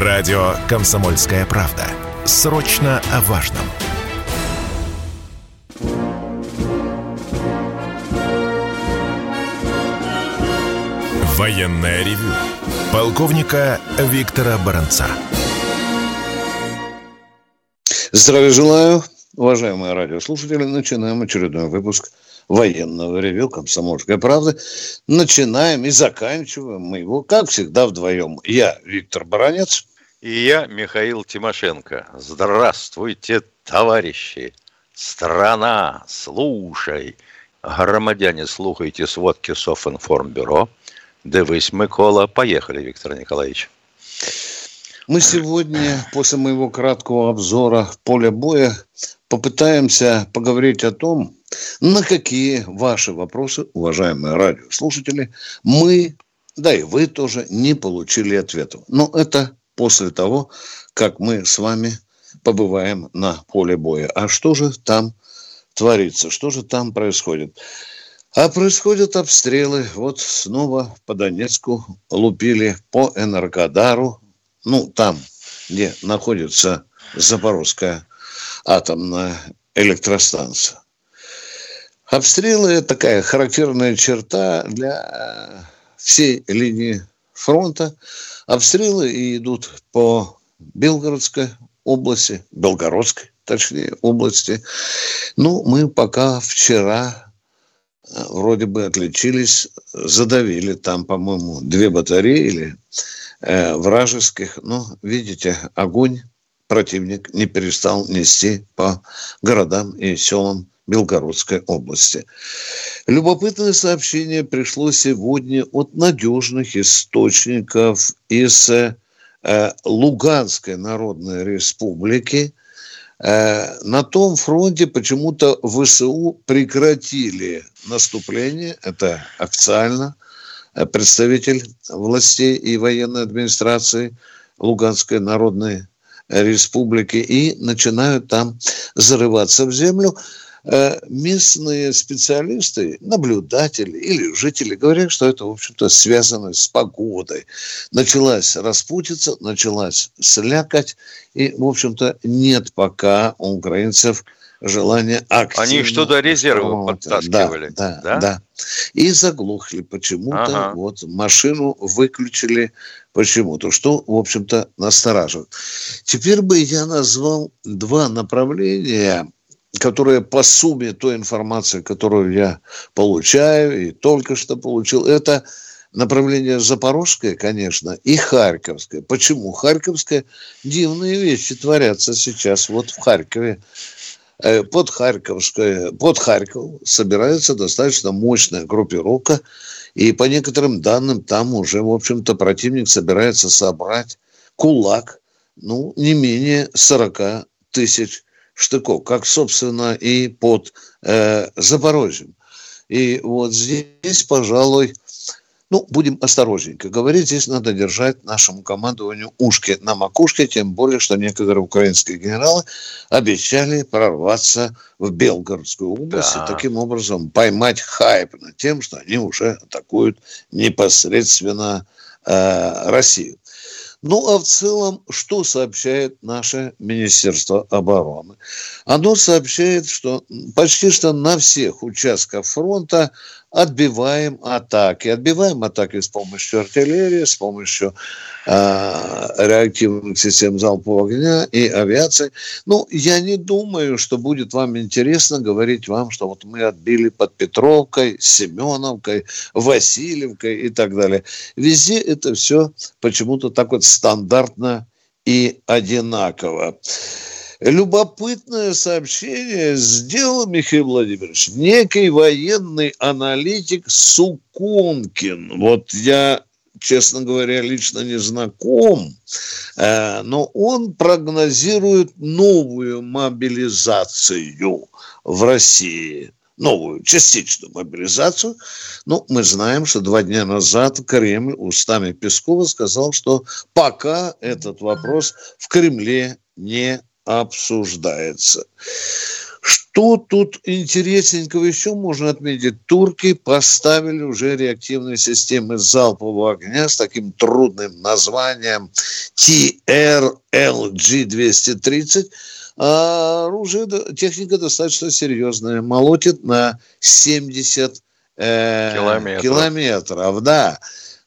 Радио «Комсомольская правда». Срочно о важном. Военное ревю. Полковника Виктора Баранца. Здравия желаю, уважаемые радиослушатели. Начинаем очередной выпуск военного ревю «Комсомольской правды». Начинаем и заканчиваем мы его, как всегда, вдвоем. Я, Виктор Баранец. И я, Михаил Тимошенко. Здравствуйте, товарищи! Страна, слушай! Громадяне, слухайте сводки Софинформбюро. Дивись, Микола. Поехали, Виктор Николаевич. Мы сегодня, после моего краткого обзора поля боя, попытаемся поговорить о том, на какие ваши вопросы, уважаемые радиослушатели, мы, да и вы тоже, не получили ответов. Но это после того, как мы с вами побываем на поле боя. А что же там творится? Что же там происходит? А происходят обстрелы. Вот снова по Донецку лупили по Энергодару. Ну, там, где находится Запорожская атомная электростанция. Обстрелы – такая характерная черта для всей линии фронта. Обстрелы идут по Белгородской области, Белгородской, точнее, области. Ну, мы пока вчера э, вроде бы отличились, задавили там, по-моему, две батареи или э, вражеских. Но, видите, огонь противник не перестал нести по городам и селам Белгородской области. Любопытное сообщение пришло сегодня от надежных источников из э, Луганской Народной Республики. Э, на том фронте почему-то ВСУ прекратили наступление, это официально, э, представитель властей и военной администрации Луганской Народной Республики, и начинают там зарываться в землю. Э, местные специалисты, наблюдатели или жители говорят, что это, в общем-то, связано с погодой. Началась распутиться, началась слякать, и, в общем-то, нет пока у украинцев желания активно... Они что-то резервы подтаскивали. Да, да, да, да. И заглохли почему-то. Ага. Вот машину выключили почему-то, что, в общем-то, настораживает. Теперь бы я назвал два направления которая по сумме той информации, которую я получаю и только что получил, это направление Запорожское, конечно, и Харьковское. Почему? Харьковское дивные вещи творятся сейчас вот в Харькове. Э, под Харьковское, под Харьков собирается достаточно мощная группировка, и по некоторым данным там уже, в общем-то, противник собирается собрать кулак, ну, не менее 40 тысяч штыков, как, собственно, и под э, Запорожьем. И вот здесь, пожалуй, ну, будем осторожненько говорить. Здесь надо держать нашему командованию ушки на макушке, тем более, что некоторые украинские генералы обещали прорваться в Белгородскую область да. и таким образом поймать хайп над тем, что они уже атакуют непосредственно э, Россию. Ну, а в целом, что сообщает наше Министерство обороны? Оно сообщает, что почти что на всех участках фронта отбиваем атаки. Отбиваем атаки с помощью артиллерии, с помощью э, реактивных систем залпового огня и авиации. Ну, я не думаю, что будет вам интересно говорить вам, что вот мы отбили под Петровкой, Семеновкой, Васильевкой и так далее. Везде это все почему-то так вот стандартно и одинаково. Любопытное сообщение сделал Михаил Владимирович. Некий военный аналитик Суконкин. Вот я честно говоря, лично не знаком, э, но он прогнозирует новую мобилизацию в России. Новую, частичную мобилизацию. Ну, мы знаем, что два дня назад Кремль устами Пескова сказал, что пока этот вопрос в Кремле не обсуждается. Что тут интересненького еще можно отметить? Турки поставили уже реактивные системы залпового огня с таким трудным названием TRLG-230. А оружие, техника достаточно серьезная. Молотит на 70 э, километров. километров. Да.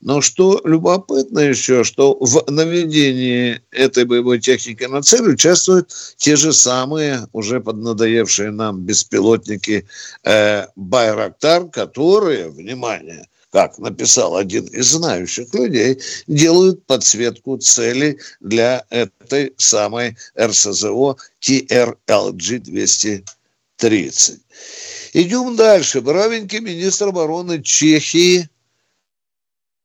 Но что любопытно еще, что в наведении этой боевой техники на цель участвуют те же самые уже поднадоевшие нам беспилотники э, Байрактар, которые, внимание, как написал один из знающих людей, делают подсветку цели для этой самой РСЗО TRLG-230. Идем дальше. Бравенький министр обороны Чехии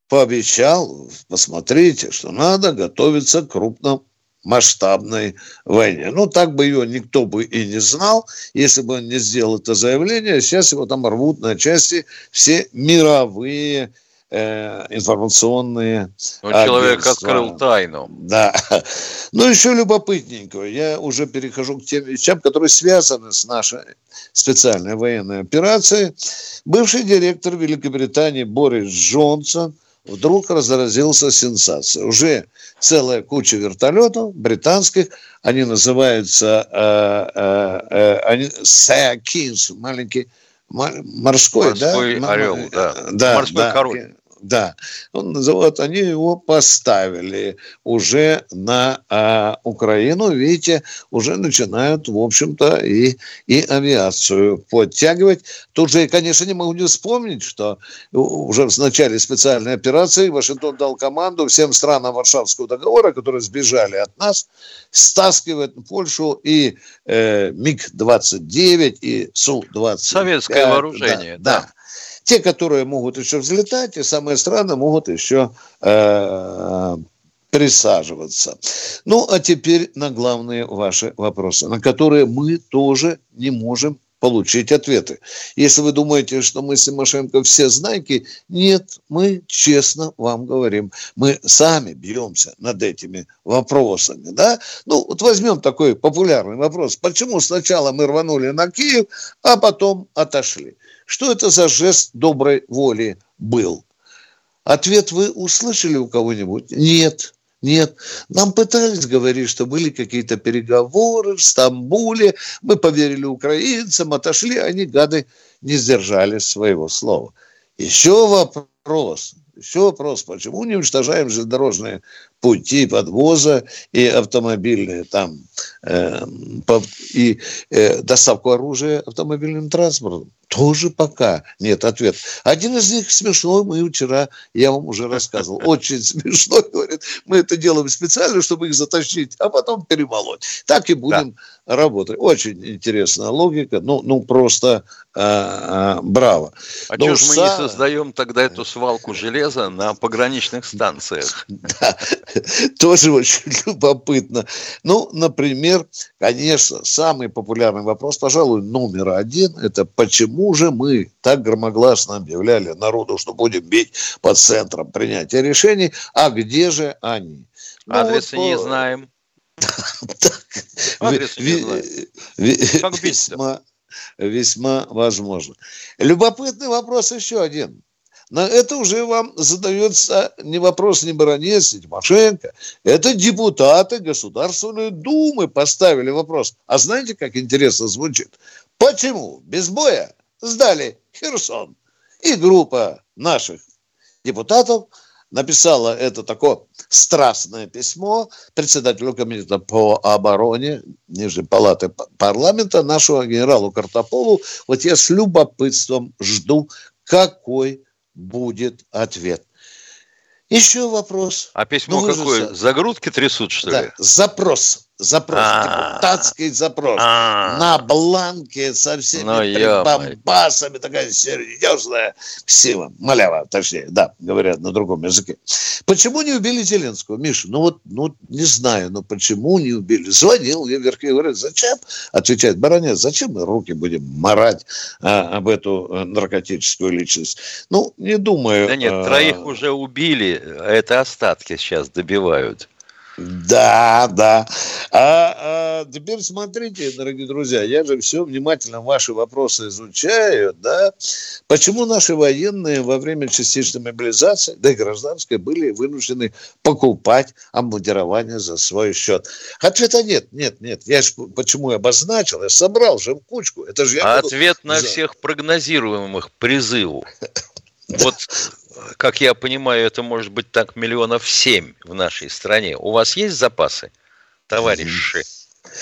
пообещал, посмотрите, что надо готовиться к крупномасштабной войне. Ну, так бы ее никто бы и не знал, если бы он не сделал это заявление. Сейчас его там рвут на части все мировые э, информационные Ну, человек открыл тайну. Да. Ну, еще любопытненького. Я уже перехожу к тем вещам, которые связаны с нашей специальной военной операцией. Бывший директор Великобритании Борис Джонсон – вдруг разразился сенсация. Уже целая куча вертолетов британских, они называются э, э, э, они, Саякинс, маленький морской, морской да? орел, да. да морской да, король. Да, он называет, они его поставили уже на а, Украину. Видите, уже начинают, в общем-то, и, и авиацию подтягивать. Тут же, конечно, не могу не вспомнить, что уже в начале специальной операции Вашингтон дал команду всем странам Варшавского договора, которые сбежали от нас, стаскивать Польшу и э, МиГ-29, и Су-25. Советское вооружение, да. да. Те, которые могут еще взлетать, и самые страны могут еще э, присаживаться. Ну, а теперь на главные ваши вопросы, на которые мы тоже не можем получить ответы. Если вы думаете, что мы с Тимошенко все знайки, нет, мы честно вам говорим, мы сами бьемся над этими вопросами, да? Ну, вот возьмем такой популярный вопрос. Почему сначала мы рванули на Киев, а потом отошли? Что это за жест доброй воли был? Ответ вы услышали у кого-нибудь? Нет. Нет. Нам пытались говорить, что были какие-то переговоры в Стамбуле. Мы поверили украинцам, отошли. Они, гады, не сдержали своего слова. Еще вопрос. Еще вопрос. Почему не уничтожаем железнодорожные пути подвоза и автомобильные там э, по, и э, доставку оружия автомобильным транспортом? Тоже пока нет ответа. Один из них смешной, мы вчера, я вам уже рассказывал, очень смешной, говорит, мы это делаем специально, чтобы их затащить, а потом перемолоть. Так и будем да. работать. Очень интересная логика, ну, ну просто а, а, браво. А что же мы не создаем тогда эту свалку железа на пограничных станциях? Да, тоже очень любопытно. Ну, например, конечно, самый популярный вопрос, пожалуй, номер один, это почему же мы так громогласно объявляли народу, что будем бить по центрам принятия решений, а где же они? Ну, Адресы вот, не знаем. Не знаем. Весьма, весьма возможно. Любопытный вопрос еще один. Но это уже вам задается не вопрос не Баранец, не Тимошенко. Это депутаты Государственной Думы поставили вопрос. А знаете, как интересно звучит? Почему без боя сдали Херсон? И группа наших депутатов написала это такое страстное письмо председателю комитета по обороне Нижней палаты парламента, нашего генералу Картополу. Вот я с любопытством жду, какой будет ответ. Еще вопрос. А письмо ну, какое? Загрудки трясут, что да, ли? Запрос запрос, А-а-а. депутатский запрос А-а-а. на бланке со всеми ну, бомбасами, такая серьезная сила, малява, точнее, да, говорят на другом языке. Почему не убили Зеленского, Миша? Ну вот, ну не знаю, но почему не убили? Звонил я вверх и говорят, зачем? Отвечает Баранец, зачем мы руки будем марать а, об эту э, наркотическую личность? Ну, не думаю. Да нет, а... троих уже убили, а это остатки сейчас добивают. Да, да. А, а теперь смотрите, дорогие друзья, я же все внимательно ваши вопросы изучаю, да. Почему наши военные во время частичной мобилизации, да и гражданской, были вынуждены покупать обмундирование за свой счет? Ответа нет, нет, нет. Я ж почему обозначил, я собрал же в кучку. Это же я Ответ буду... на всех прогнозируемых призыву. Вот как я понимаю, это может быть так миллионов семь в нашей стране. У вас есть запасы, товарищи?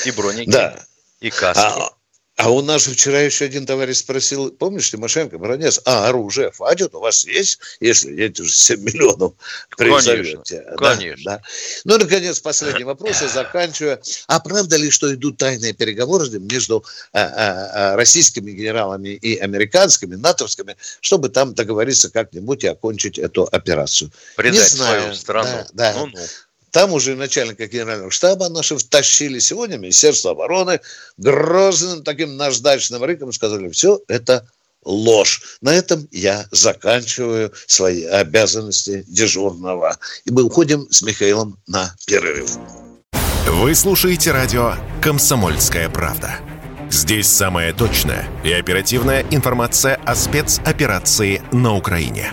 И броники, да. и каски. А, а у нас же вчера еще один товарищ спросил, помнишь, Тимошенко, Бронец, а оружие хватит у вас есть, если эти уже 7 миллионов призовете? Конечно, да, конечно. Да. Ну, наконец, последний вопрос, я заканчиваю. А правда ли, что идут тайные переговоры между а, а, а, российскими генералами и американскими, натовскими, чтобы там договориться как-нибудь и окончить эту операцию? Предать Не знаю. свою страну. Да, да. Ну, ну. Там уже начальника генерального штаба наши втащили сегодня Министерство обороны грозным таким наждачным рыком сказали, все это ложь. На этом я заканчиваю свои обязанности дежурного. И мы уходим с Михаилом на перерыв. Вы слушаете радио «Комсомольская правда». Здесь самая точная и оперативная информация о спецоперации на Украине.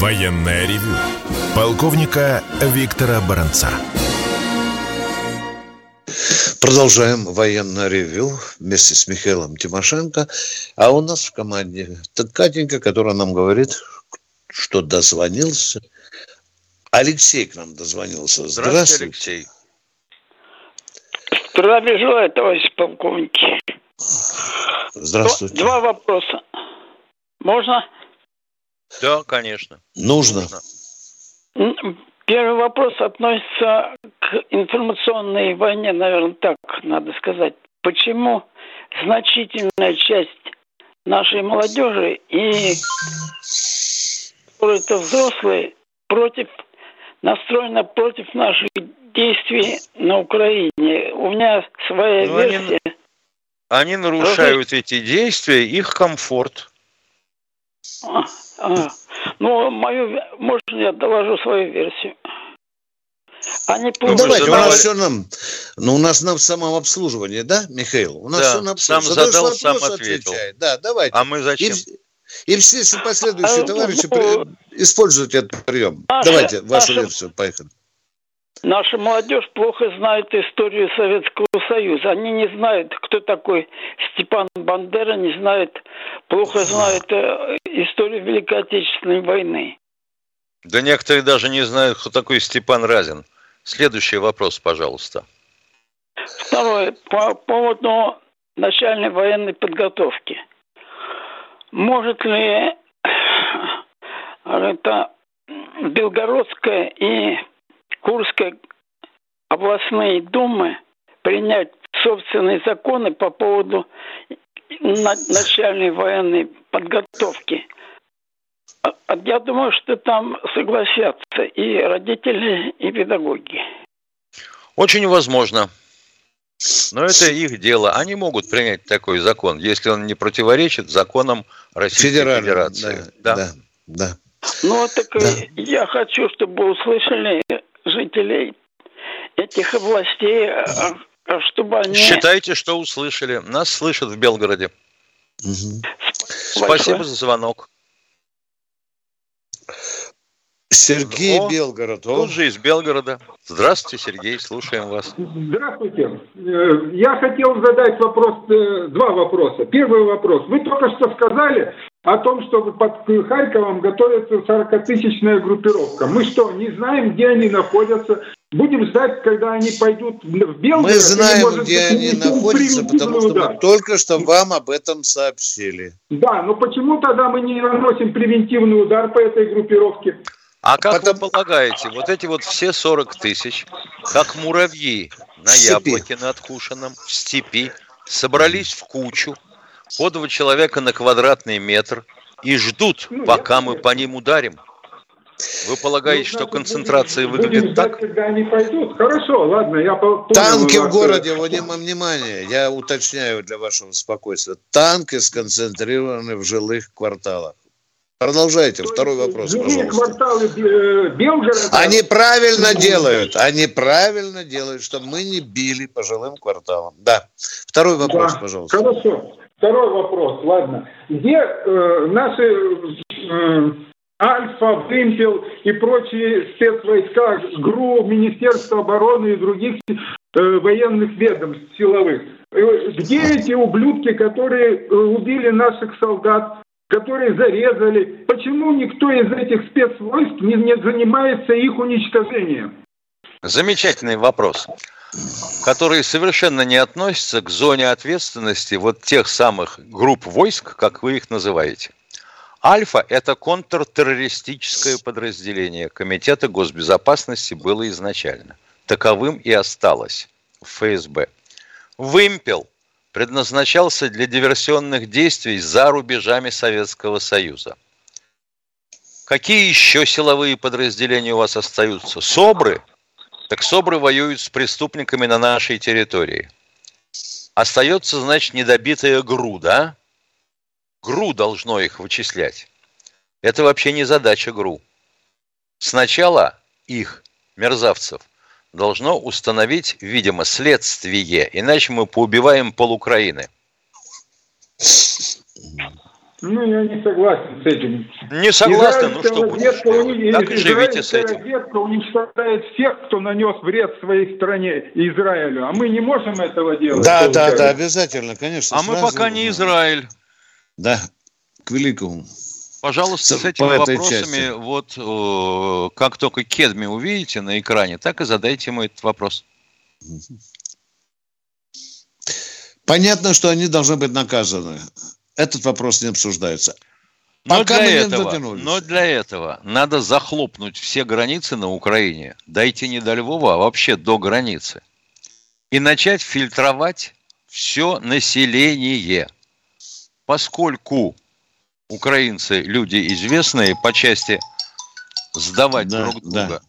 Военное ревю полковника Виктора Баранца. Продолжаем военное ревю вместе с Михаилом Тимошенко. А у нас в команде Катенька, которая нам говорит, что дозвонился. Алексей к нам дозвонился. Здравствуйте, Алексей. Здравия желаю, товарищ полковник. Здравствуйте. Два вопроса. Можно? Да, конечно. Нужно. Первый вопрос относится к информационной войне, наверное, так надо сказать. Почему значительная часть нашей молодежи и это взрослые против настроена против наших действий на Украине. У меня своя Но ну, версия. Они, они нарушают Разве... эти действия, их комфорт. А, а, ну, мою, можно я доложу свою версию? Они ну, давайте, у нас все нам, ну, у нас на самообслуживание, да, Михаил? У нас да, все на Сам задал, сам ответил. Отвечает. Да, давайте. А мы зачем? И, и все, все последующие а, товарищи ну, используют этот прием. Наша, давайте вашу наша, версию, поехали. Наша молодежь плохо знает историю Советского Союза. Они не знают, кто такой Степан Бандера, не знают, плохо знают э, историю Великой Отечественной войны. Да некоторые даже не знают, кто такой Степан Разин. Следующий вопрос, пожалуйста. Второе. По поводу начальной военной подготовки. Может ли это Белгородская и Курской областные думы принять собственные законы по поводу начальной военной подготовки. А, а я думаю, что там согласятся и родители, и педагоги. Очень возможно. Но это их дело. Они могут принять такой закон, если он не противоречит законам Российской Федерации. Да, да, да. да. Ну, так да. я хочу, чтобы услышали жителей этих областей, а чтобы они... Считайте, что услышали. Нас слышат в Белгороде. Угу. Спасибо за звонок. Сергей О, Белгород. О. Тут же из Белгорода. Здравствуйте, Сергей, слушаем вас. Здравствуйте. Э, я хотел задать вопрос, э, два вопроса. Первый вопрос. Вы только что сказали о том, что под Харьковом готовится 40-тысячная группировка. Мы что, не знаем, где они находятся? Будем ждать, когда они пойдут в Белгород? Мы знаем, может, где они находятся, потому что удар. мы только что вам об этом сообщили. Да, но почему тогда мы не наносим превентивный удар по этой группировке? А как Потом... вы полагаете, вот эти вот все 40 тысяч, как муравьи на яблоке над Хушином, в степи, собрались в кучу, по два человека на квадратный метр и ждут, ну, пока мы по ним ударим? Вы полагаете, ну, что концентрация будем, выглядит будем ждать, так? когда они пойдут? Хорошо, ладно, я понял. Танки в городе, внимание, я уточняю для вашего спокойствия. Танки сконцентрированы в жилых кварталах. Продолжайте. То Второй вопрос, пожалуйста. кварталы э, Белгорода... Они правильно делают. Они правильно делают, чтобы мы не били по жилым кварталам. Да. Второй вопрос, да. пожалуйста. Хорошо. Второй вопрос. Ладно. Где э, наши э, Альфа, Вымпел и прочие спецвойска, ГРУ, Министерство обороны и других э, военных ведомств силовых? Э, где эти ублюдки, которые э, убили наших солдат, которые зарезали. Почему никто из этих спецвойск не, не занимается их уничтожением? Замечательный вопрос, который совершенно не относится к зоне ответственности вот тех самых групп войск, как вы их называете. Альфа – это контртеррористическое подразделение Комитета госбезопасности было изначально. Таковым и осталось в ФСБ. Вымпел – предназначался для диверсионных действий за рубежами Советского Союза. Какие еще силовые подразделения у вас остаются? СОБРы? Так СОБРы воюют с преступниками на нашей территории. Остается, значит, недобитая ГРУ, да? ГРУ должно их вычислять. Это вообще не задача ГРУ. Сначала их, мерзавцев, должно установить, видимо, следствие, иначе мы поубиваем пол Украины. Ну, я не согласен с этим. Не согласен, ну что будешь Так и живите с этим. разведка уничтожает всех, кто нанес вред своей стране, Израилю. А мы не можем этого делать. Да, да, да, обязательно, конечно. А мы пока не Израиль. Да, к великому. Пожалуйста, с, с этими вопросами, части. вот э, как только Кедми увидите на экране, так и задайте ему этот вопрос. Понятно, что они должны быть наказаны. Этот вопрос не обсуждается. Но Пока для, этого, но для этого надо захлопнуть все границы на Украине, дойти не до Львова, а вообще до границы. И начать фильтровать все население. Поскольку украинцы люди известные по части сдавать да, друг друга. Да.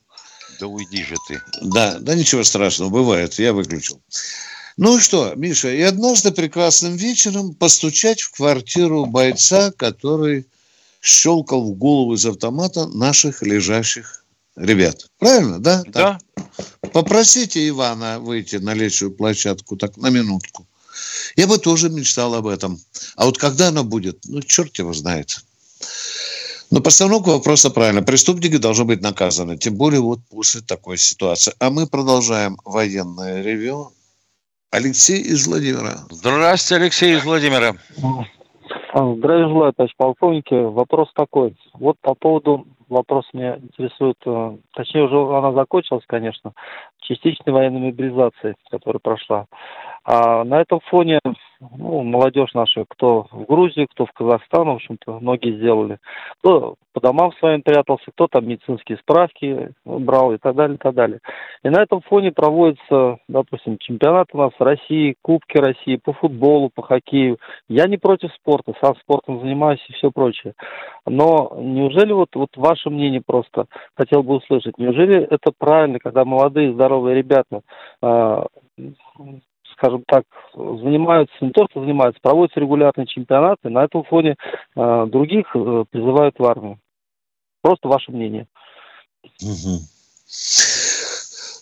да уйди же ты. Да, да ничего страшного, бывает, я выключил. Ну что, Миша, и однажды прекрасным вечером постучать в квартиру бойца, который щелкал в голову из автомата наших лежащих ребят. Правильно, да? Да. Так. Попросите Ивана выйти на лечую площадку так на минутку. Я бы тоже мечтал об этом. А вот когда оно будет, ну, черт его знает. Но постановка вопроса правильно. Преступники должны быть наказаны. Тем более вот после такой ситуации. А мы продолжаем военное ревю. Алексей из Владимира. Здравствуйте, Алексей из Владимира. Здравия желаю, товарищ полковники. Вопрос такой. Вот по поводу, вопрос меня интересует, э, точнее уже она закончилась, конечно, частичной военной мобилизации, которая прошла. А на этом фоне ну, молодежь наша, кто в Грузии, кто в Казахстан, в общем-то, многие сделали. Кто по домам своим прятался, кто там медицинские справки брал и так далее, и так далее. И на этом фоне проводится, допустим, чемпионат у нас в России, Кубки России по футболу, по хоккею. Я не против спорта, сам спортом занимаюсь и все прочее. Но неужели вот, вот ваше мнение просто хотел бы услышать, неужели это правильно, когда молодые здоровые ребята э, скажем так, занимаются, не то что занимаются, проводятся регулярные чемпионаты, на этом фоне э, других э, призывают в армию. Просто ваше мнение. Угу.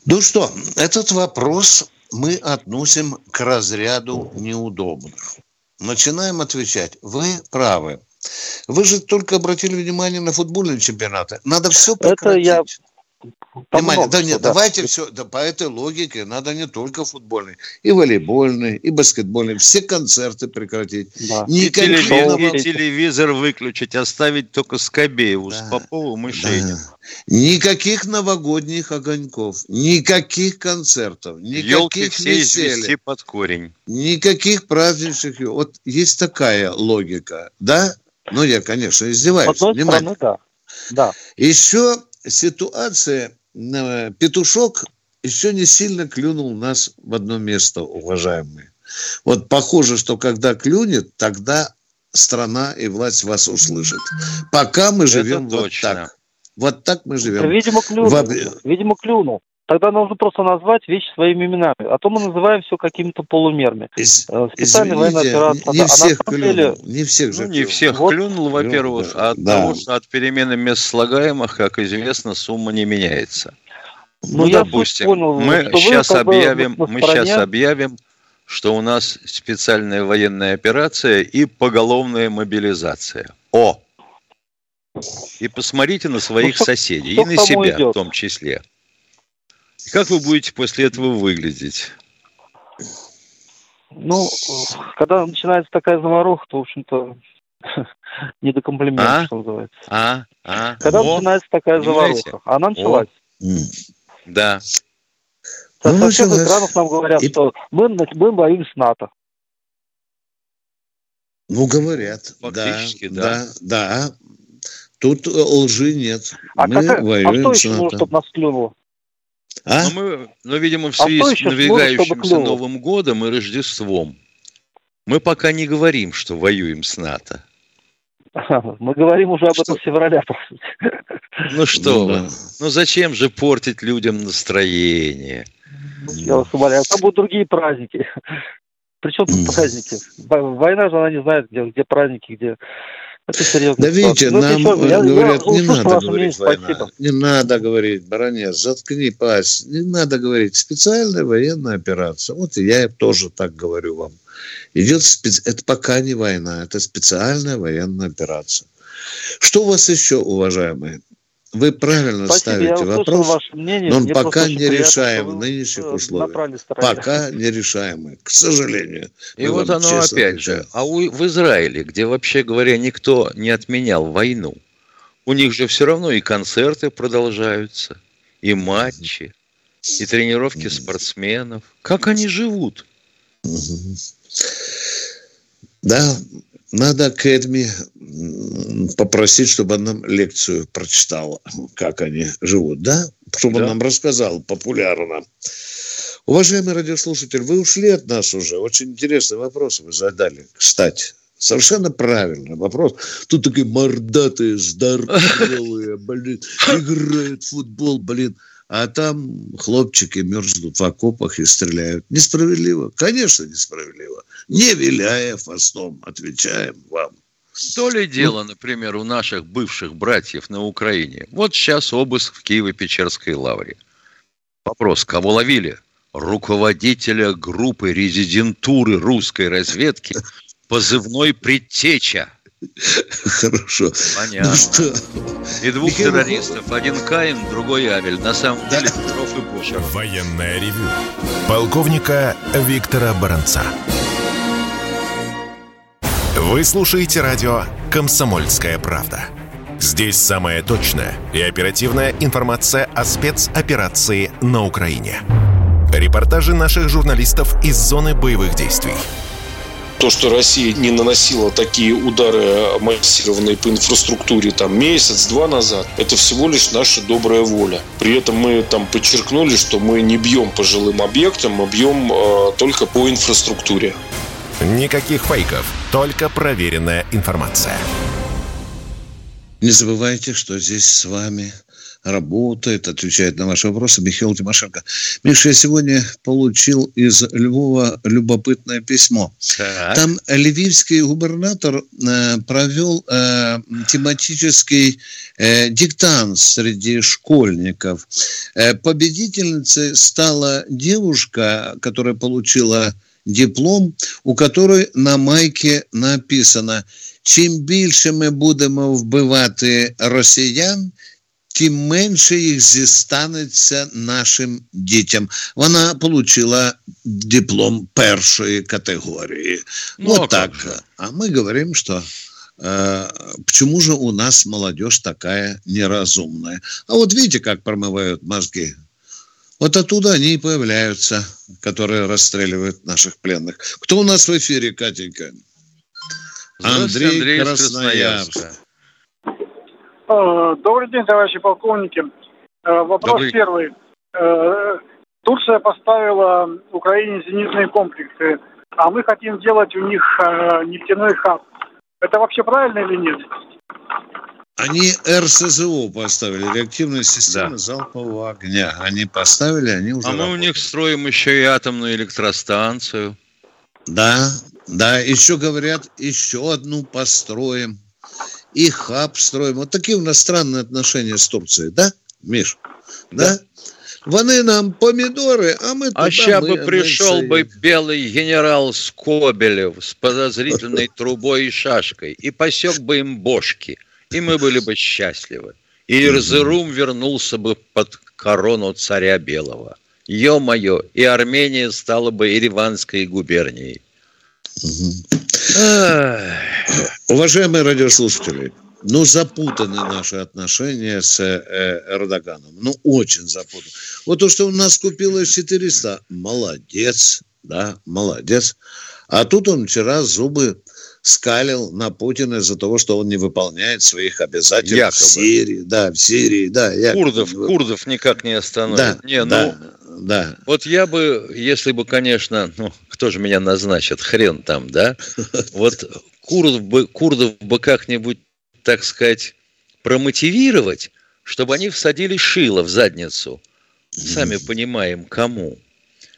Ну что, этот вопрос мы относим к разряду неудобных. Начинаем отвечать. Вы правы. Вы же только обратили внимание на футбольные чемпионаты. Надо все прекратить. Это я Внимание, да нет, да. давайте все, да, по этой логике надо не только футбольный, и волейбольный, и баскетбольный, все концерты прекратить. Да. И, телевизор, и телевизор выключить, оставить только Скобееву, да. с Поповым и Да. Никаких новогодних огоньков, никаких концертов, никаких веселья. под корень. Никаких праздничных. Вот есть такая логика, да? Ну, я, конечно, издеваюсь. С одной стороны, да. да. Еще ситуация, э, петушок еще не сильно клюнул нас в одно место, уважаемые. Вот похоже, что когда клюнет, тогда страна и власть вас услышит. Пока мы живем вот так. Вот так мы живем. Видимо, клюнул. В... Видимо, клюнул. Тогда нужно просто назвать вещи своими именами. А то мы называем все какими-то полумерами. Из, э, Специальная военная операция. Не, не всех а клюнул. Деле... Не всех же. Ну, не всех вот. клюнул, во-первых, а от да. того, что от перемены мест слагаемых, как известно, сумма не меняется. Ну, ну допустим, понял, мы сейчас объявим, мы сейчас объявим, что у нас специальная военная операция и поголовная мобилизация. О! И посмотрите на своих ну, соседей, и на себя идет? в том числе. Как вы будете после этого выглядеть? Ну, когда начинается такая заваруха, то, в общем-то, не до комплиментов, а? что называется. А? А? Когда О, начинается такая понимаете? заваруха, она началась. О. Да. Со, ну, всех экранов нам говорят, и... что мы, мы боим с НАТО. Ну, говорят. Фактически, да. Да, да. да. Тут лжи нет. А, мы какая, воюем а что еще нужно, чтобы нас клюнуло? А? Но, ну, мы, но, видимо, в а связи а с надвигающимся Новым годом и Рождеством мы пока не говорим, что воюем с НАТО. Мы говорим уже об что? этом с февраля. Ну что ну, вы, ну зачем же портить людям настроение? Я вас умоляю, там будут другие праздники. Причем тут праздники? Война же она не знает, где, где праздники, где это серьезно. Да видите, ну, нам еще, я, говорят, я не надо говорить война. Не надо говорить, баронец, заткни пасть. Не надо говорить специальная военная операция. Вот и я тоже так говорю вам. Идет специ... это пока не война, это специальная военная операция. Что у вас еще, уважаемые? Вы правильно Спасибо, ставите вопрос, ваше мнение. но он Мне пока не решаем в нынешних э, условиях. Пока не решаемый, к сожалению. И вот оно опять отвечаем. же. А у, в Израиле, где вообще говоря никто не отменял войну, у них же все равно и концерты продолжаются, и матчи, и тренировки спортсменов. Как они живут? Да, надо Кэдми попросить, чтобы он нам лекцию прочитал, как они живут, да? Чтобы да. он нам рассказал популярно. Уважаемый радиослушатель, вы ушли от нас уже. Очень интересный вопрос вы задали, кстати. Совершенно правильный вопрос. Тут такие мордатые, здоровые, блин, играют в футбол, блин. А там хлопчики мерзнут в окопах и стреляют. Несправедливо? Конечно, несправедливо. Не виляя фастом, отвечаем вам. То ли дело, например, у наших бывших братьев на Украине. Вот сейчас обыск в Киево-Печерской лавре. Вопрос, кого ловили? Руководителя группы резидентуры русской разведки позывной «Предтеча». Хорошо. Понятно. Ну что? И двух Михаил... террористов. Один Каин, другой Авель. На самом деле Петров и Бочер. Военная ревю. Полковника Виктора Баранца. Вы слушаете радио «Комсомольская правда». Здесь самая точная и оперативная информация о спецоперации на Украине. Репортажи наших журналистов из зоны боевых действий – то, что Россия не наносила такие удары массированные по инфраструктуре там месяц-два назад, это всего лишь наша добрая воля. При этом мы там подчеркнули, что мы не бьем по жилым объектам, мы бьем э, только по инфраструктуре. Никаких фейков, только проверенная информация. Не забывайте, что здесь с вами работает, отвечает на ваши вопросы Михаил Тимошенко. Миша, я сегодня получил из Львова любопытное письмо. Так. Там львивский губернатор э, провел э, тематический э, диктант среди школьников. Э, победительницей стала девушка, которая получила диплом, у которой на майке написано «Чим більше ми будемо вбивати росіян, тим менше їх зістанеться нашим дітям. Вона отримала диплом першої категорії. Ну, вот так. Же. А мы говорим, что э, почему же у нас молодежь такая неразумная? А вот видите, как промывают мозги. Вот оттуда они и появляются, которые расстреливают наших пленных. Кто у нас в эфире, Катенька? Андрей, Андрей Красноярск. Э, добрый день, товарищи полковники. Э, вопрос Добрый. первый. Э, Турция поставила Украине зенитные комплексы, а мы хотим делать у них нефтяной хаб. Это вообще правильно или нет? Они РСЗО поставили, реактивные системы да. залпового огня. Они поставили, они уже А мы работают. у них строим еще и атомную электростанцию. Да, да, еще говорят, еще одну построим. И хаб строим. Вот такие у нас странные отношения с Турцией, да, Миш? Да? да? Вони нам помидоры, а мы А сейчас бы пришел бы белый генерал Скобелев с подозрительной трубой и шашкой и посек бы им бошки, и мы были бы счастливы. И Ирзерум вернулся бы под корону царя Белого. Ё-моё, и Армения стала бы Ереванской губернией. Уважаемые радиослушатели, ну, запутаны наши отношения с э, Эрдоганом. Ну, очень запутаны. Вот то, что у нас купилось 400, молодец, да, молодец. А тут он вчера зубы скалил на Путина из-за того, что он не выполняет своих обязательств якобы. в Сирии. Да, в Сирии, да. Якобы. Курдов, Курдов никак не остановит. Да, не, ну, да, да. Вот я бы, если бы, конечно, ну, кто же меня назначит, хрен там, да? Вот Курдов бы, Курдов бы как-нибудь, так сказать, промотивировать, чтобы они всадили шило в задницу. Сами понимаем, кому.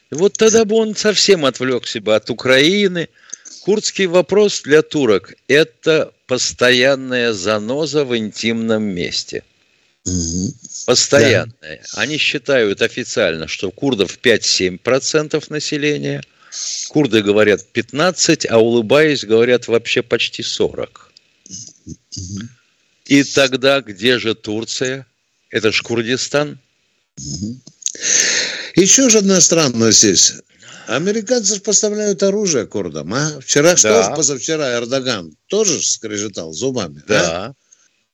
И вот тогда бы он совсем отвлекся бы от Украины, Курдский вопрос для турок – это постоянная заноза в интимном месте. Постоянная. Да. Они считают официально, что курдов 5-7% населения. Курды говорят 15, а улыбаясь, говорят вообще почти 40. И тогда где же Турция? Это ж Курдистан. Еще же одна странность здесь. Американцы же поставляют оружие курдам, а? Вчера, да. что позавчера Эрдоган тоже скрежетал зубами, а? Да. А?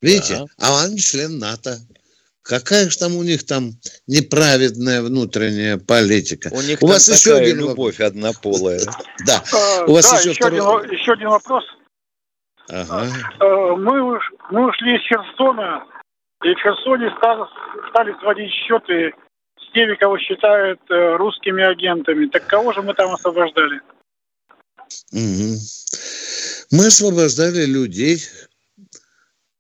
Видите? Да. А он член НАТО. Какая же там у них там неправедная внутренняя политика? У них у вас еще один любовь вопрос. однополая. Да. У вас да, еще, еще, второй... один, еще один вопрос. Ага. Э, мы, мы ушли из Херсона, и в Херсоне стали, стали сводить счеты теми, кого считают э, русскими агентами. Так кого же мы там освобождали? Угу. Мы освобождали людей,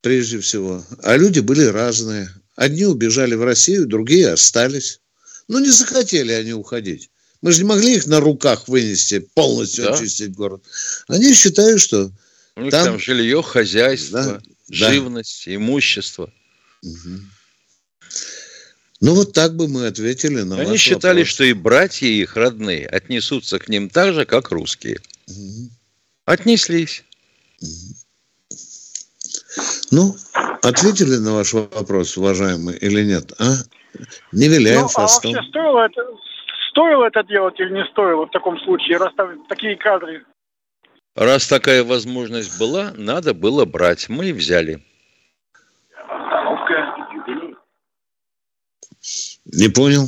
прежде всего. А люди были разные. Одни убежали в Россию, другие остались. Ну, не захотели они уходить. Мы же не могли их на руках вынести, полностью да. очистить город. Они считают, что у них там, там жилье, хозяйство, да, живность, да. имущество. Угу. Ну, вот так бы мы ответили на Они считали, вопрос. что и братья их родные отнесутся к ним так же, как русские. Угу. Отнеслись. Угу. Ну, ответили на ваш вопрос, уважаемый, или нет? А? Не виляем ну, фастом. А вообще стоило это, стоило это делать или не стоило в таком случае, раз там такие кадры? Раз такая возможность была, надо было брать. Мы и взяли. Не понял.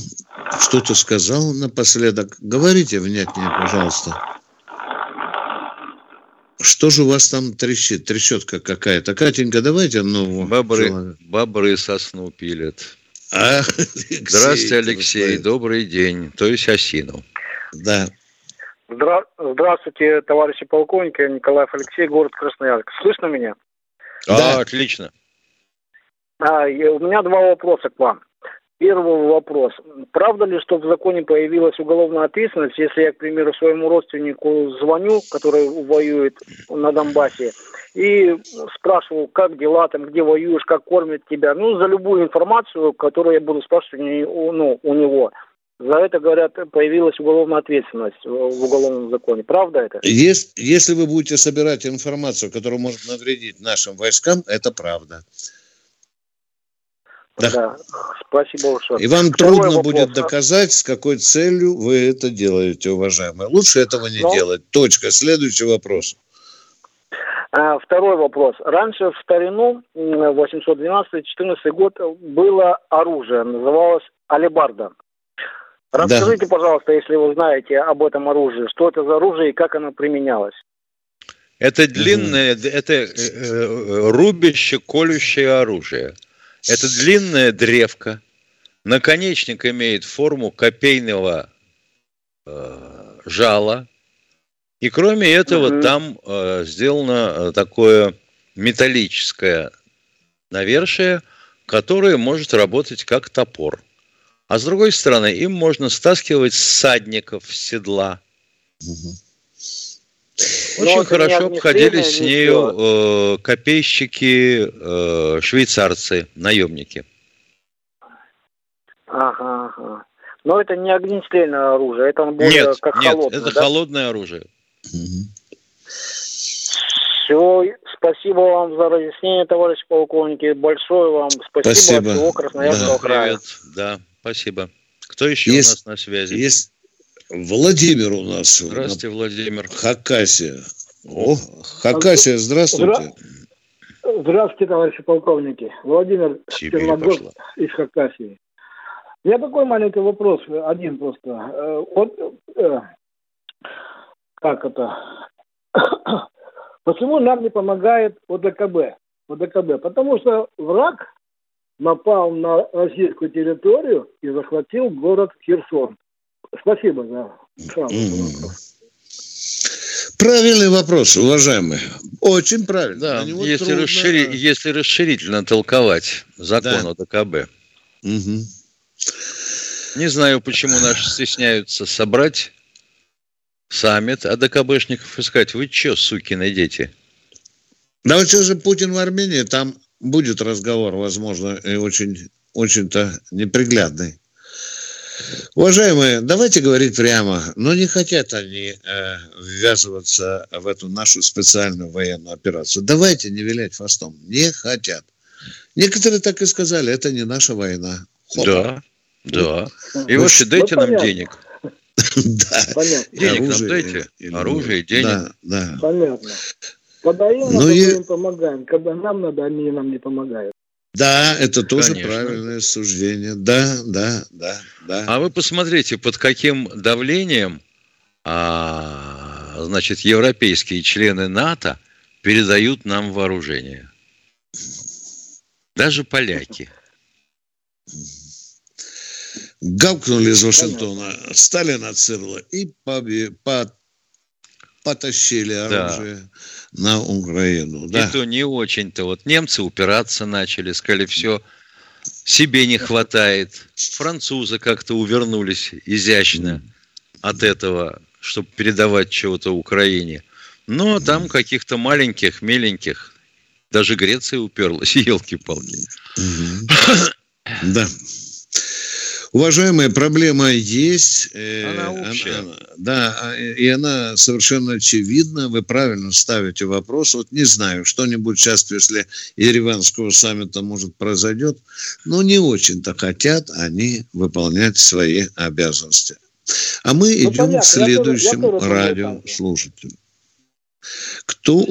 Что ты сказал напоследок? Говорите внятнее, пожалуйста. Что же у вас там трещит? Трещотка какая-то. Катенька, давайте нового Бобры, бобры сосну пилят. А, Алексей, Здравствуйте, Алексей. Добрый день. То есть осину. Да. Здра... Здравствуйте, товарищи полковники. Николаев Алексей, город Красноярск. Слышно меня? А, да. отлично. А, у меня два вопроса к вам. Первый вопрос. Правда ли, что в законе появилась уголовная ответственность, если я, к примеру, своему родственнику звоню, который воюет на Донбассе, и спрашиваю, как дела там, где воюешь, как кормят тебя, ну, за любую информацию, которую я буду спрашивать ну, у него. За это, говорят, появилась уголовная ответственность в уголовном законе. Правда это? Если, если вы будете собирать информацию, которая может навредить нашим войскам, это правда. Да. да. Спасибо большое. И вам Второй трудно вопрос, будет доказать, с какой целью вы это делаете, уважаемые. Лучше этого не Но... Ну. делать. Точка. Следующий вопрос. А, второй вопрос. Раньше в старину, 812-14 год, было оружие, называлось алебарда. Расскажите, да. пожалуйста, если вы знаете об этом оружии, что это за оружие и как оно применялось. Это длинное, угу. это э, э, рубящее, колющее оружие. Это длинная древка. Наконечник имеет форму копейного э, жала. И кроме этого угу. там э, сделано э, такое металлическое навершие, которое может работать как топор. А с другой стороны, им можно стаскивать ссадников с седла. Угу. Очень хорошо обходились с нею э, копейщики, э, швейцарцы, наемники. Ага, ага. Но это не огнестрельное оружие, это более нет, как нет, холодное, это да? холодное оружие. Все, спасибо вам за разъяснение, товарищ полковники. Большое вам спасибо, спасибо. от всего Красноярского да. края. Привет, да, спасибо. Кто еще есть, у нас на связи? Есть Владимир у нас. Здравствуйте, Владимир. Хакасия. О, Хакасия, здравствуйте. Здравствуйте, товарищи полковники. Владимир Черногорск из Хакасии. У меня такой маленький вопрос, один просто. Э, вот э, как это? Почему нам не помогает ОДКБ? ОДКБ? Потому что враг напал на российскую территорию и захватил город Херсон. Спасибо за Правильный вопрос, уважаемый. Очень правильно. Да, если, трудно... расшири... если расширительно толковать закон да. ОДКБ. Угу. Не знаю, почему наши стесняются собрать саммит АДКБшников и сказать, вы что, сукины дети? Да вот что же Путин в Армении, там будет разговор, возможно, и очень, очень-то неприглядный. Уважаемые, давайте говорить прямо, но не хотят они э, ввязываться в эту нашу специальную военную операцию. Давайте не вилять фастом. Не хотят. Некоторые так и сказали, это не наша война. Хопа. Да, да. И ну, вообще дайте ну, нам денег. Да. Денег нам дайте. Оружие, денег. Да, да. Понятно. Когда им надо, им помогаем. Когда нам надо, они нам не помогают. Да, это тоже Конечно. правильное суждение. Да, да, да, да. А вы посмотрите, под каким давлением, а, значит, европейские члены НАТО передают нам вооружение. Даже поляки. Гавкнули из Вашингтона, Сталина Цирла и по, по, потащили оружие. Да на Украину. Да. И то не очень-то. Вот немцы упираться начали, сказали, все, себе не хватает. Французы как-то увернулись изящно от этого, чтобы передавать чего-то Украине. Но там каких-то маленьких, меленьких, даже Греция уперлась, елки-палки. Да. Уважаемая, проблема есть. Э, она общая. Она, да, а, и она совершенно очевидна. Вы правильно ставите вопрос. Вот не знаю, что-нибудь сейчас после Ереванского саммита может произойдет, но не очень-то хотят они выполнять свои обязанности. А мы ну, идем понятно, к следующему я тоже, я радиослушателю. Кто?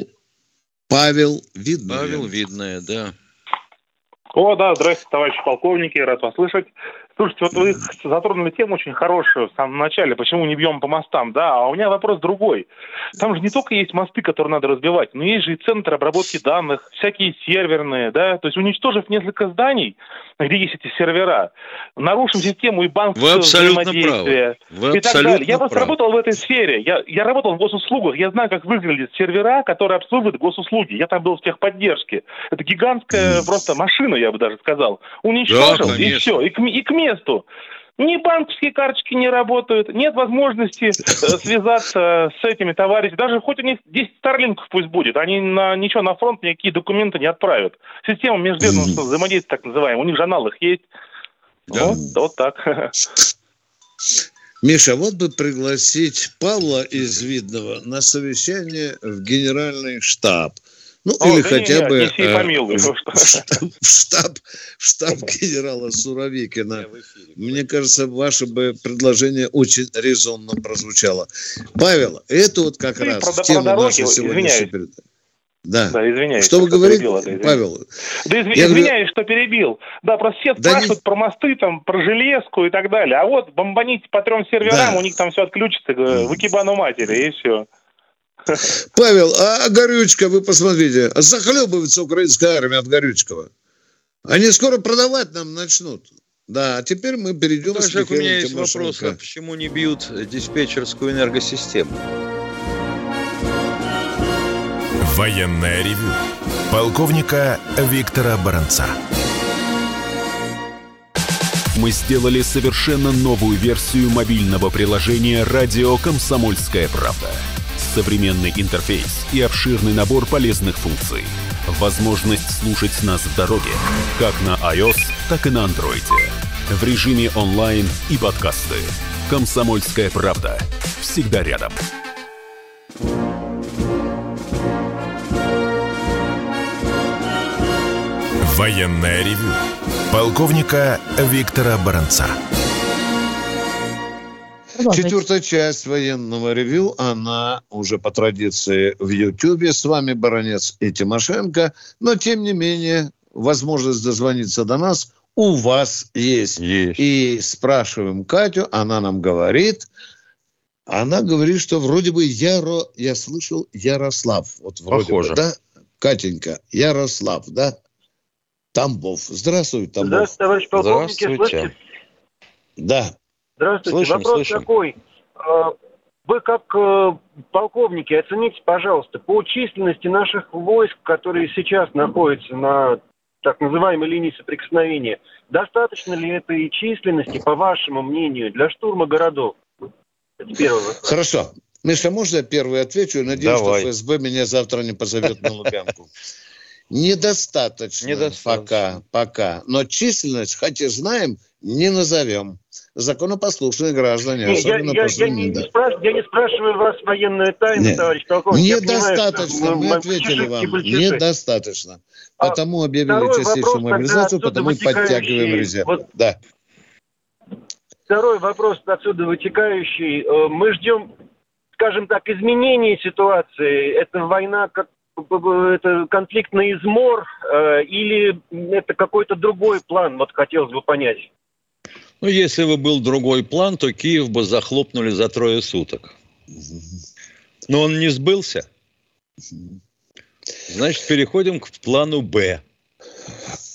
Павел Видное. Павел Видное, да. О, да, здравствуйте, товарищи полковники, рад вас слышать. Слушайте, вот вы затронули тему очень хорошую в самом начале, почему не бьем по мостам, да, а у меня вопрос другой. Там же не только есть мосты, которые надо разбивать, но есть же и центры обработки данных, всякие серверные, да, то есть уничтожив несколько зданий, где есть эти сервера, нарушим систему и банковского взаимодействия Вы и так далее. Я просто работал в этой сфере, я, я работал в госуслугах, я знаю, как выглядят сервера, которые обслуживают госуслуги. Я там был в техподдержке. Это гигантская просто машина, я бы даже сказал. Уничтожил, да, и все, и к, и к месту. Ни банковские карточки не работают, нет возможности э, связаться с этими товарищами. Даже хоть у них 10 старлинков пусть будет, они на, ничего на фронт никакие документы не отправят. Система межведомственного взаимодействия, так называемая, у них же аналог есть. Да. Вот, вот так. Миша, вот бы пригласить Павла из Видного на совещание в генеральный штаб – ну, О, или да хотя не, бы не э, помилуй, в, штаб, в, штаб, в штаб генерала Суровикина. Мне кажется, ваше бы предложение очень резонно прозвучало. Павел, это вот как Ты раз про, тема про нашей сегодняшней передачи. Да. да, извиняюсь. Что вы говорите, перебил, это, Павел? Да изв... извиняюсь, говорю... что перебил. Да, просто все да спрашивают не... про мосты, там, про железку и так далее. А вот бомбанить по трем серверам, да. у них там все отключится, в экибану матери, и все. Павел, а горючка, вы посмотрите, захлебывается украинская армия от горючкого. Они скоро продавать нам начнут. Да, а теперь мы перейдем к у меня есть вопрос, а почему не бьют диспетчерскую энергосистему? Военная ревю. Полковника Виктора Баранца. Мы сделали совершенно новую версию мобильного приложения «Радио Комсомольская правда». Современный интерфейс и обширный набор полезных функций. Возможность слушать нас в дороге, как на iOS, так и на Android в режиме онлайн и подкасты. «Комсомольская правда». Всегда рядом. Военная ревю. Полковника Виктора Баранца. Четвертая часть военного ревю, она уже по традиции в Ютьюбе. С вами Баранец и Тимошенко. Но, тем не менее, возможность дозвониться до нас у вас есть. есть. И спрашиваем Катю, она нам говорит, она говорит, что вроде бы Яро, я слышал Ярослав. Вот вроде Похоже. бы, да? Катенька, Ярослав, да? Тамбов. Здравствуй, Тамбов. Здравствуйте, товарищ полковник. Здравствуйте. Да. Здравствуйте. Слышим, Вопрос слышим. такой. А, вы как э, полковники оцените, пожалуйста, по численности наших войск, которые сейчас находятся на так называемой линии соприкосновения. Достаточно ли этой численности, по вашему мнению, для штурма городов? Это первый вопрос. Хорошо. Миша, можно я первый отвечу? Надеюсь, Давай. что ФСБ меня завтра не позовет на Лубянку. Недостаточно, Недостаточно пока, пока. Но численность, хотя знаем, не назовем законопослушные граждане, Нет, особенно я, после я, я, не, не спраш... я не спрашиваю вас военную тайну, Нет. товарищ полковник. Недостаточно, понимаю, мы ответили вам. Недостаточно. А потому объявили частичную мобилизацию, потому и подтягиваем резерв. Вот... Да. Второй вопрос отсюда вытекающий. Э, мы ждем, скажем так, изменения ситуации. Это война как это конфликт на измор э, или это какой-то другой план? Вот хотелось бы понять. Ну, если бы был другой план, то Киев бы захлопнули за трое суток. Но он не сбылся. Значит, переходим к плану «Б».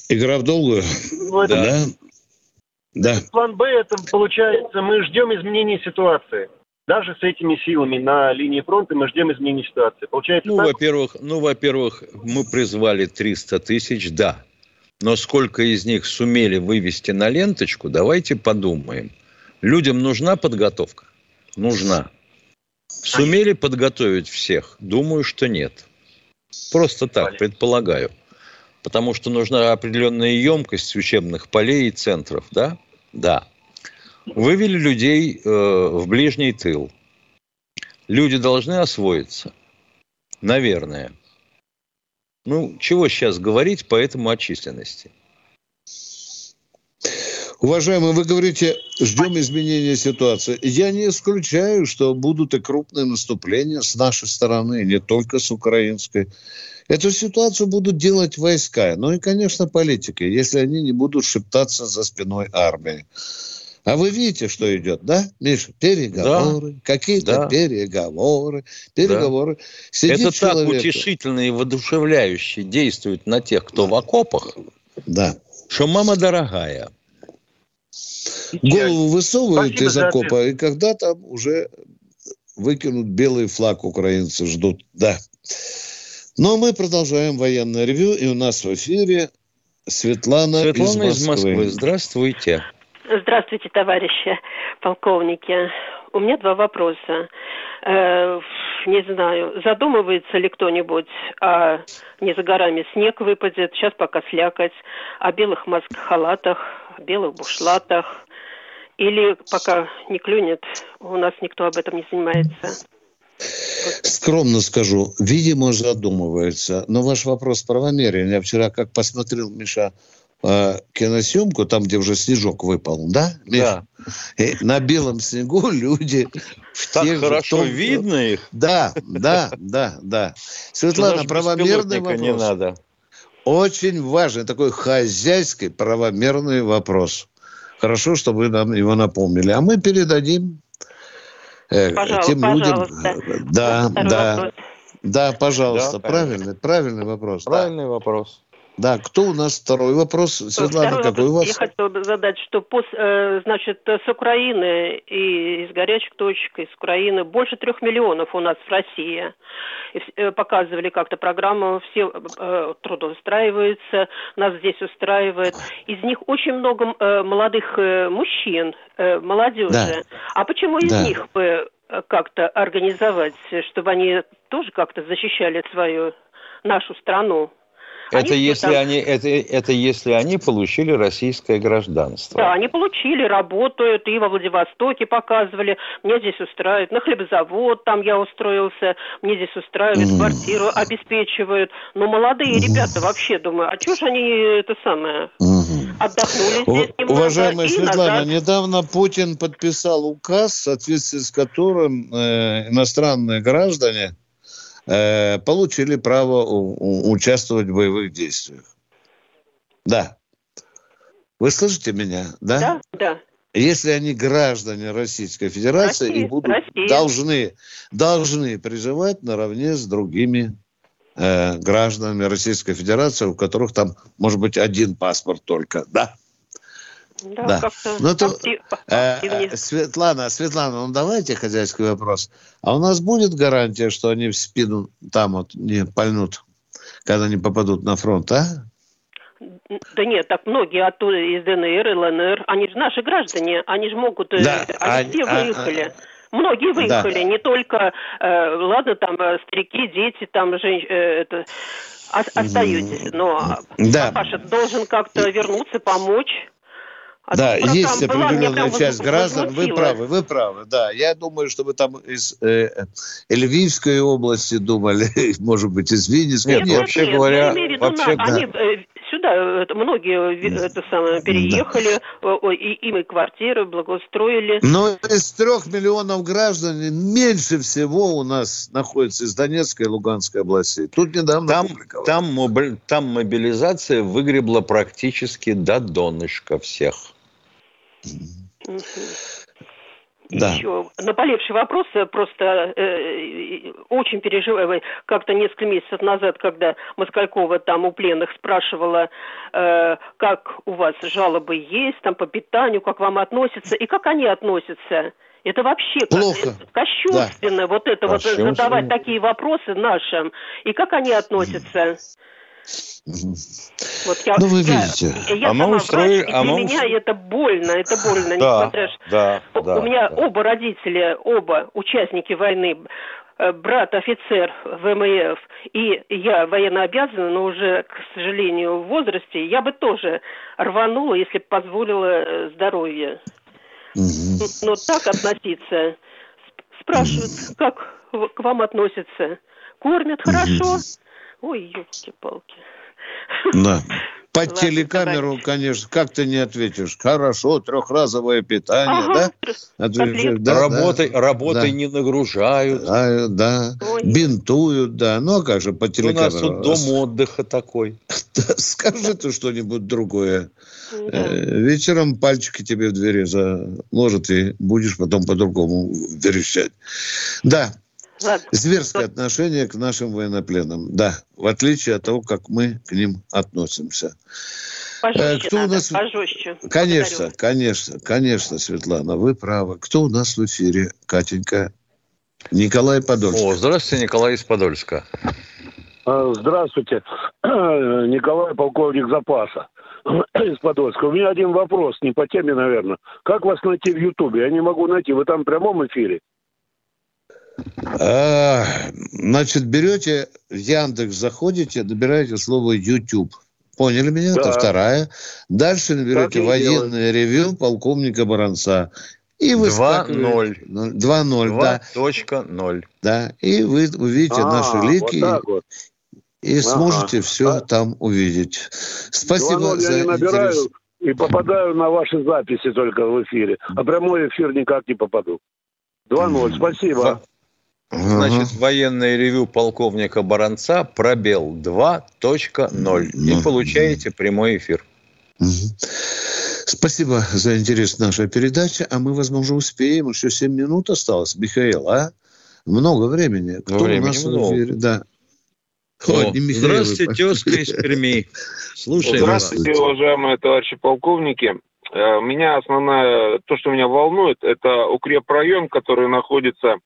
Игра в долгую? Ну, да. да. План «Б» это, получается, мы ждем изменения ситуации. Даже с этими силами на линии фронта мы ждем изменения ситуации. Получается ну, во-первых, ну, во-первых, мы призвали 300 тысяч, да. Но сколько из них сумели вывести на ленточку, давайте подумаем. Людям нужна подготовка? Нужна. Сумели подготовить всех? Думаю, что нет. Просто так, предполагаю. Потому что нужна определенная емкость учебных полей и центров, да? Да. Вывели людей э, в ближний тыл. Люди должны освоиться. Наверное. Ну, чего сейчас говорить по этому отчисленности? Уважаемый, вы говорите, ждем изменения ситуации. Я не исключаю, что будут и крупные наступления с нашей стороны, не только с украинской. Эту ситуацию будут делать войска, ну и, конечно, политики, если они не будут шептаться за спиной армии. А вы видите, что идет, да, Миша? Переговоры, да. какие-то да. переговоры, переговоры. Да. Сидит Это человек... так утешительно и воодушевляюще действует на тех, кто в окопах. Да. Что мама дорогая. Голову высовывают Спасибо из окопа, и когда там уже выкинут белый флаг украинцы ждут. Да. Но мы продолжаем военное ревю, и у нас в эфире Светлана, Светлана из Москвы. Из Москвы. Здравствуйте. Здравствуйте, товарищи полковники. У меня два вопроса. Э, не знаю, задумывается ли кто-нибудь, а не за горами снег выпадет, сейчас пока слякоть, о белых маск-халатах, белых бушлатах, или пока не клюнет, у нас никто об этом не занимается. Скромно скажу, видимо, задумывается. Но ваш вопрос правомерен. Я вчера, как посмотрел, Миша, э, киносъемку, там, где уже снежок выпал, да? Да. И на белом снегу люди... Так хорошо том... видно их. Да, да, да, да. Светлана, правомерный вопрос. не надо. Очень важный, такой хозяйский, правомерный вопрос. Хорошо, что вы нам его напомнили. А мы передадим э, пожалуйста, тем людям... Пожалуйста. Да, да. Вопрос Да, пожалуйста, да, правильный, правильный вопрос. Правильный да. вопрос. Да, кто у нас второй вопрос? Светлана, второй какой вопрос у вас? Я хотела бы задать, что пос, э, значит, с Украины и из горячих точек, из Украины больше трех миллионов у нас в России. И, э, показывали как-то программу, все э, трудоустраиваются, нас здесь устраивает. Из них очень много молодых мужчин, молодежи. Да. А почему из да. них бы как-то организовать, чтобы они тоже как-то защищали свою нашу страну? Это если, там... они, это, это если они получили российское гражданство. Да, они получили, работают, и во Владивостоке показывали, мне здесь устраивают, на хлебзавод там я устроился, мне здесь устраивают, mm. квартиру обеспечивают. Но молодые mm. ребята вообще думаю, а чего же они это самое, mm. отдохнули здесь немного Уважаемая Светлана, назад... недавно Путин подписал указ, в соответствии с которым э, иностранные граждане Э, получили право участвовать в боевых действиях. Да. Вы слышите меня, да? Да, да. Если они граждане Российской Федерации Россия, и будут Россия. должны должны призывать наравне с другими э, гражданами Российской Федерации, у которых там может быть один паспорт только, да? Да, да. Ну, то, э, Светлана, Светлана, ну давайте хозяйский вопрос. А у нас будет гарантия, что они в спину там вот не пальнут, когда они попадут на фронт, а? Да нет, так многие оттуда из ДНР и ЛНР, они же наши граждане, они же могут, э, да, они, все а, выехали. А, а, Многие выехали, да. не только, э, ладно, там э, старики, дети, там женщины, э, это, остаетесь, но да. Паша должен как-то вернуться, помочь. А да, есть определенная часть граждан, вы правы, вы правы, да. Я думаю, что вы там из э, Львивской области думали, может быть, из Винницкой. Нет, нет вообще нет, говоря, вообще, да. они э, сюда многие э, это самое, переехали, да. и им и квартиры благоустроили. Но из трех миллионов граждан меньше всего у нас находится из Донецкой и Луганской областей. Тут недавно там, там, там мобилизация выгребла практически до донышка всех. Да. Еще наболевший вопрос, просто э, очень переживаю. Как-то несколько месяцев назад, когда Москалькова там у пленных спрашивала, э, как у вас жалобы есть, там по питанию, как вам относятся, и как они относятся. Это вообще Плохо. кощунственно, да. вот это вот задавать такие вопросы нашим. И как они относятся? Вот я, ну, вы видите. Я, я а мы устроили... Врач, а мы... меня это больно, это больно, да, несмотря да, да, У меня да. оба родителя, оба участники войны, э, брат офицер ВМФ и я военно обязана, но уже, к сожалению, в возрасте, я бы тоже рванула, если бы позволила э, здоровье. Угу. Но так относиться. Спрашивают, угу. как к вам относятся. Кормят хорошо? Ой, елки-палки. Да. Под телекамеру, конечно, как ты не ответишь? Хорошо, трехразовое питание, ага. да? Отвечаешь, да, работой, да, работой да. не нагружают. Да, да. бинтуют, да. Ну, а как же по телекамеру? У нас тут дом отдыха такой. Скажи ты что-нибудь другое. Э, вечером пальчики тебе в двери заложат, и будешь потом по-другому верещать. Да, Ладно. Зверское отношение к нашим военнопленным. Да, в отличие от того, как мы к ним относимся. Пожестче Кто надо, у нас... пожестче. Конечно, Благодарю. конечно, конечно, Светлана, вы правы. Кто у нас в эфире, Катенька? Николай Подольск. О, здравствуйте, Николай из Подольска. А, здравствуйте, Николай, полковник запаса из Подольска. У меня один вопрос, не по теме, наверное. Как вас найти в Ютубе? Я не могу найти. Вы там в прямом эфире? А, значит, берете в Яндекс, заходите, набираете слово YouTube. Поняли меня? Да. Это вторая. Дальше наберете военное ревю полковника Баранца. И вы 2-0. 2-0, да. Точка 0. Да. И вы увидите а, наши лики. Вот вот. И ага. сможете все а. там увидеть. Спасибо за я не набираю интерес. и попадаю на ваши записи только в эфире. А прямой эфир никак не попаду. 2-0. Спасибо. Значит, военное ревю полковника Баранца пробел 2.0. И получаете прямой эфир. Спасибо за интерес нашей передачи. А мы, возможно, успеем. Еще 7 минут осталось. Михаил, а? Много времени. Кто времени у нас много. в эфире? Да. О, здравствуйте, тезка из Перми. Слушаем Здравствуйте, вас. уважаемые товарищи полковники. Э, меня основное, то, что меня волнует, это укрепрайон, который находится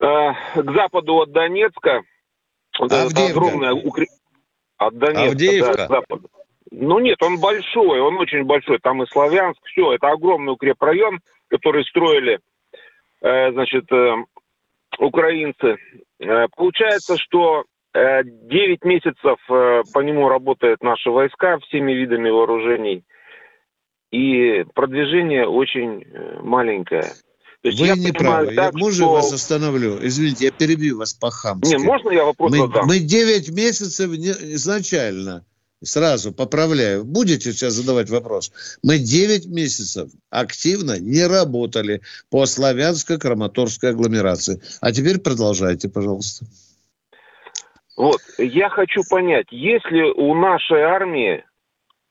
к западу от Донецка. Вот это огромное укреп... От Донецка, Авдеевка? да, к западу. Ну нет, он большой, он очень большой. Там и Славянск, все. Это огромный укрепрайон, который строили, э, значит, э, украинцы. Э, получается, что 9 месяцев по нему работают наши войска всеми видами вооружений. И продвижение очень маленькое. То есть Вы я не правы. Так, я, можно что... вас остановлю? Извините, я перебью вас по-хамски. Не, можно я вопрос мы, задам? Мы 9 месяцев изначально сразу поправляю, будете сейчас задавать вопрос. Мы 9 месяцев активно не работали по славянско-краматорской агломерации. А теперь продолжайте, пожалуйста. Вот, я хочу понять, если у нашей армии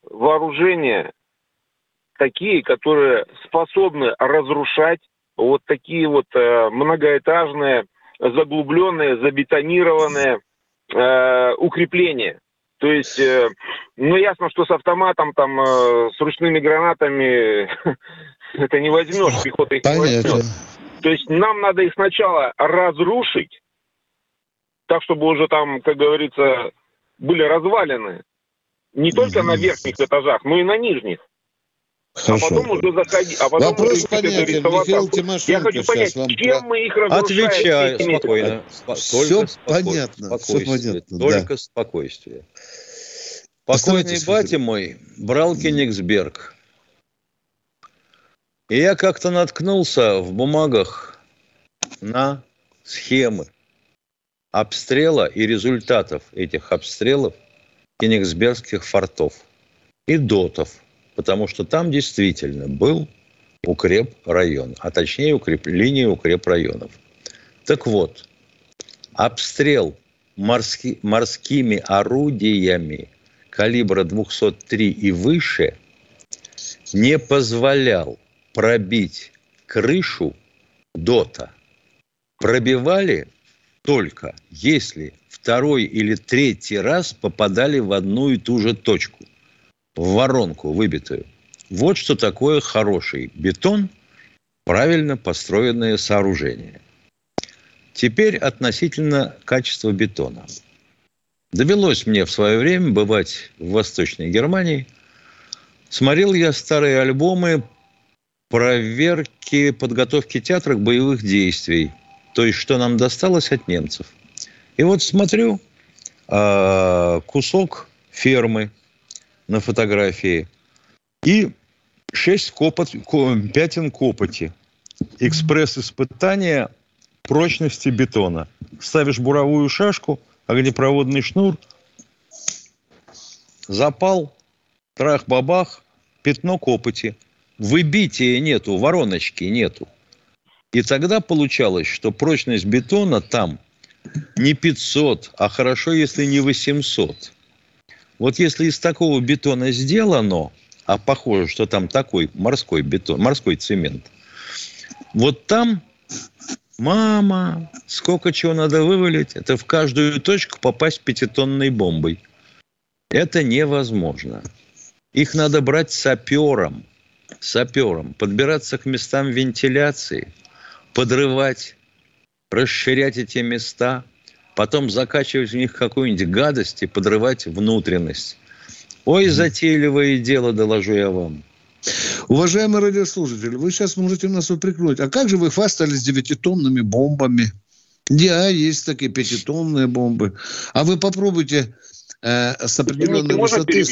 вооружения такие, которые способны разрушать вот такие вот э, многоэтажные, заглубленные, забетонированные э, укрепления, то есть, э, ну, ясно, что с автоматом, там, э, с ручными гранатами это не возьмешь, пехота их не возьмет. То есть нам надо их сначала разрушить, так, чтобы уже там, как говорится, были развалины. Не только на верхних этажах, но и на нижних. Хорошо. А потом уже заходи. А потом Вопрос уже понятен. Михаил Тимошенко Я хочу понять, вам... чем мы их разрушаем? Отвечаю спокойно. Все понятно. Все понятно. Только да. спокойствие. Покойный батя мой брал Кенигсберг. И я как-то наткнулся в бумагах на схемы обстрела и результатов этих обстрелов Кенигсбергских фортов и дотов – потому что там действительно был укреп район, а точнее укреп, линии укреп районов. Так вот, обстрел морски, морскими орудиями калибра 203 и выше не позволял пробить крышу ДОТа. Пробивали только если второй или третий раз попадали в одну и ту же точку в воронку выбитую. Вот что такое хороший бетон, правильно построенное сооружение. Теперь относительно качества бетона. Довелось мне в свое время бывать в Восточной Германии. Смотрел я старые альбомы проверки подготовки театра к боевых действий. То есть, что нам досталось от немцев. И вот смотрю, а, кусок фермы на фотографии. И шесть копот, пятен копоти. Экспресс-испытания прочности бетона. Ставишь буровую шашку, огнепроводный шнур, запал, трах-бабах, пятно копоти. Выбития нету, вороночки нету. И тогда получалось, что прочность бетона там не 500, а хорошо, если не 800. Вот если из такого бетона сделано, а похоже, что там такой морской бетон, морской цемент, вот там, мама, сколько чего надо вывалить, это в каждую точку попасть пятитонной бомбой. Это невозможно. Их надо брать сапером, сапером, подбираться к местам вентиляции, подрывать, расширять эти места – потом закачивать в них какую-нибудь гадость и подрывать внутренность. Ой, затейливое дело, доложу я вам. Уважаемый радиослушатель, вы сейчас можете нас упрекнуть. А как же вы хвастались девятитонными бомбами? Да, есть такие пятитонные бомбы. А вы попробуйте э, с определенной высоты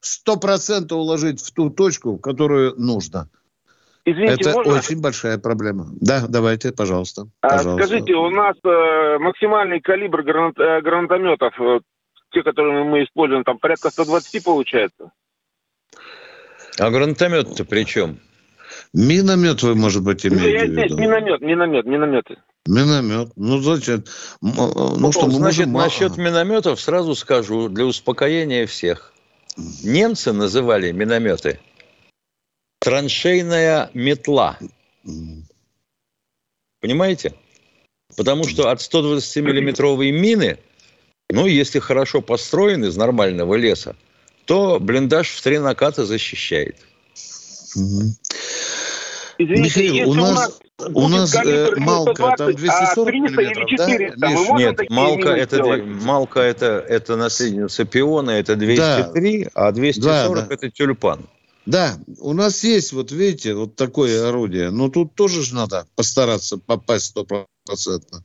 сто процентов уложить в ту точку, в которую нужно. Извините, Это можно? очень большая проблема. Да, давайте, пожалуйста. А, пожалуйста. Скажите, у нас э, максимальный калибр гранат, э, гранатометов, э, те, которые мы используем, там порядка 120 получается? А гранатомет-то при чем? Миномет вы, может быть, имеете ну, в виду? Миномет, миномет, минометы. Миномет. Ну, зачем? Ну, ну что, мы значит, можем... насчет минометов сразу скажу, для успокоения всех. Немцы называли минометы – Траншейная метла. Понимаете? Потому что от 120-миллиметровой мины, ну, если хорошо построен из нормального леса, то блиндаж в три наката защищает. Извините, Михаил, у нас, у нас э, Малка там 240 а миллиметров, 400, да? Миш, нет, Малка это, Малка это, это наследница пиона, это 203, да. а 240 да, да. это тюльпан. Да, у нас есть, вот видите, вот такое орудие, но тут тоже же надо постараться попасть стопроцентно.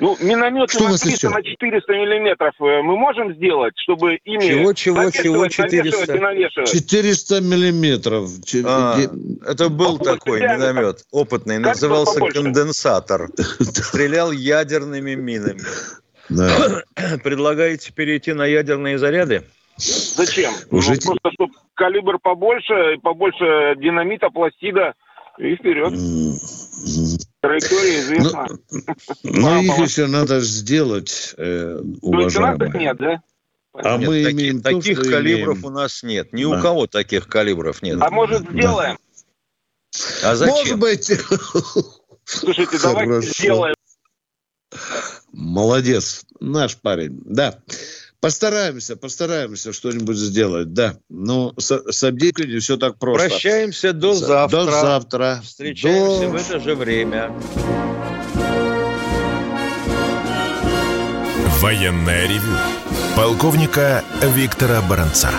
Ну, минометы Что на 300 на 400 миллиметров э, мы можем сделать, чтобы ими... Чего, чего, чего 400? 400 миллиметров. А, это был а такой миномет опытный, назывался конденсатор. Стрелял ядерными минами. Да. Предлагаете перейти на ядерные заряды? Зачем? Уже... Ну, просто, чтобы калибр побольше, побольше динамита, пластида и вперед. Траектория известна. Но, но их еще надо сделать, э, уважаемые. нет, да? А нет, мы таки, имеем таких то, калибров имеем. у нас нет. Ни да. у кого таких калибров нет. А может сделаем? Да. А зачем? Может быть. Слушайте, давайте сделаем. Молодец, наш парень. Да. Постараемся, постараемся что-нибудь сделать, да. Но с, с обделением все так просто. Прощаемся до завтра. До завтра. Встречаемся до... в это же время. Военная ревю. Полковника Виктора Баранца.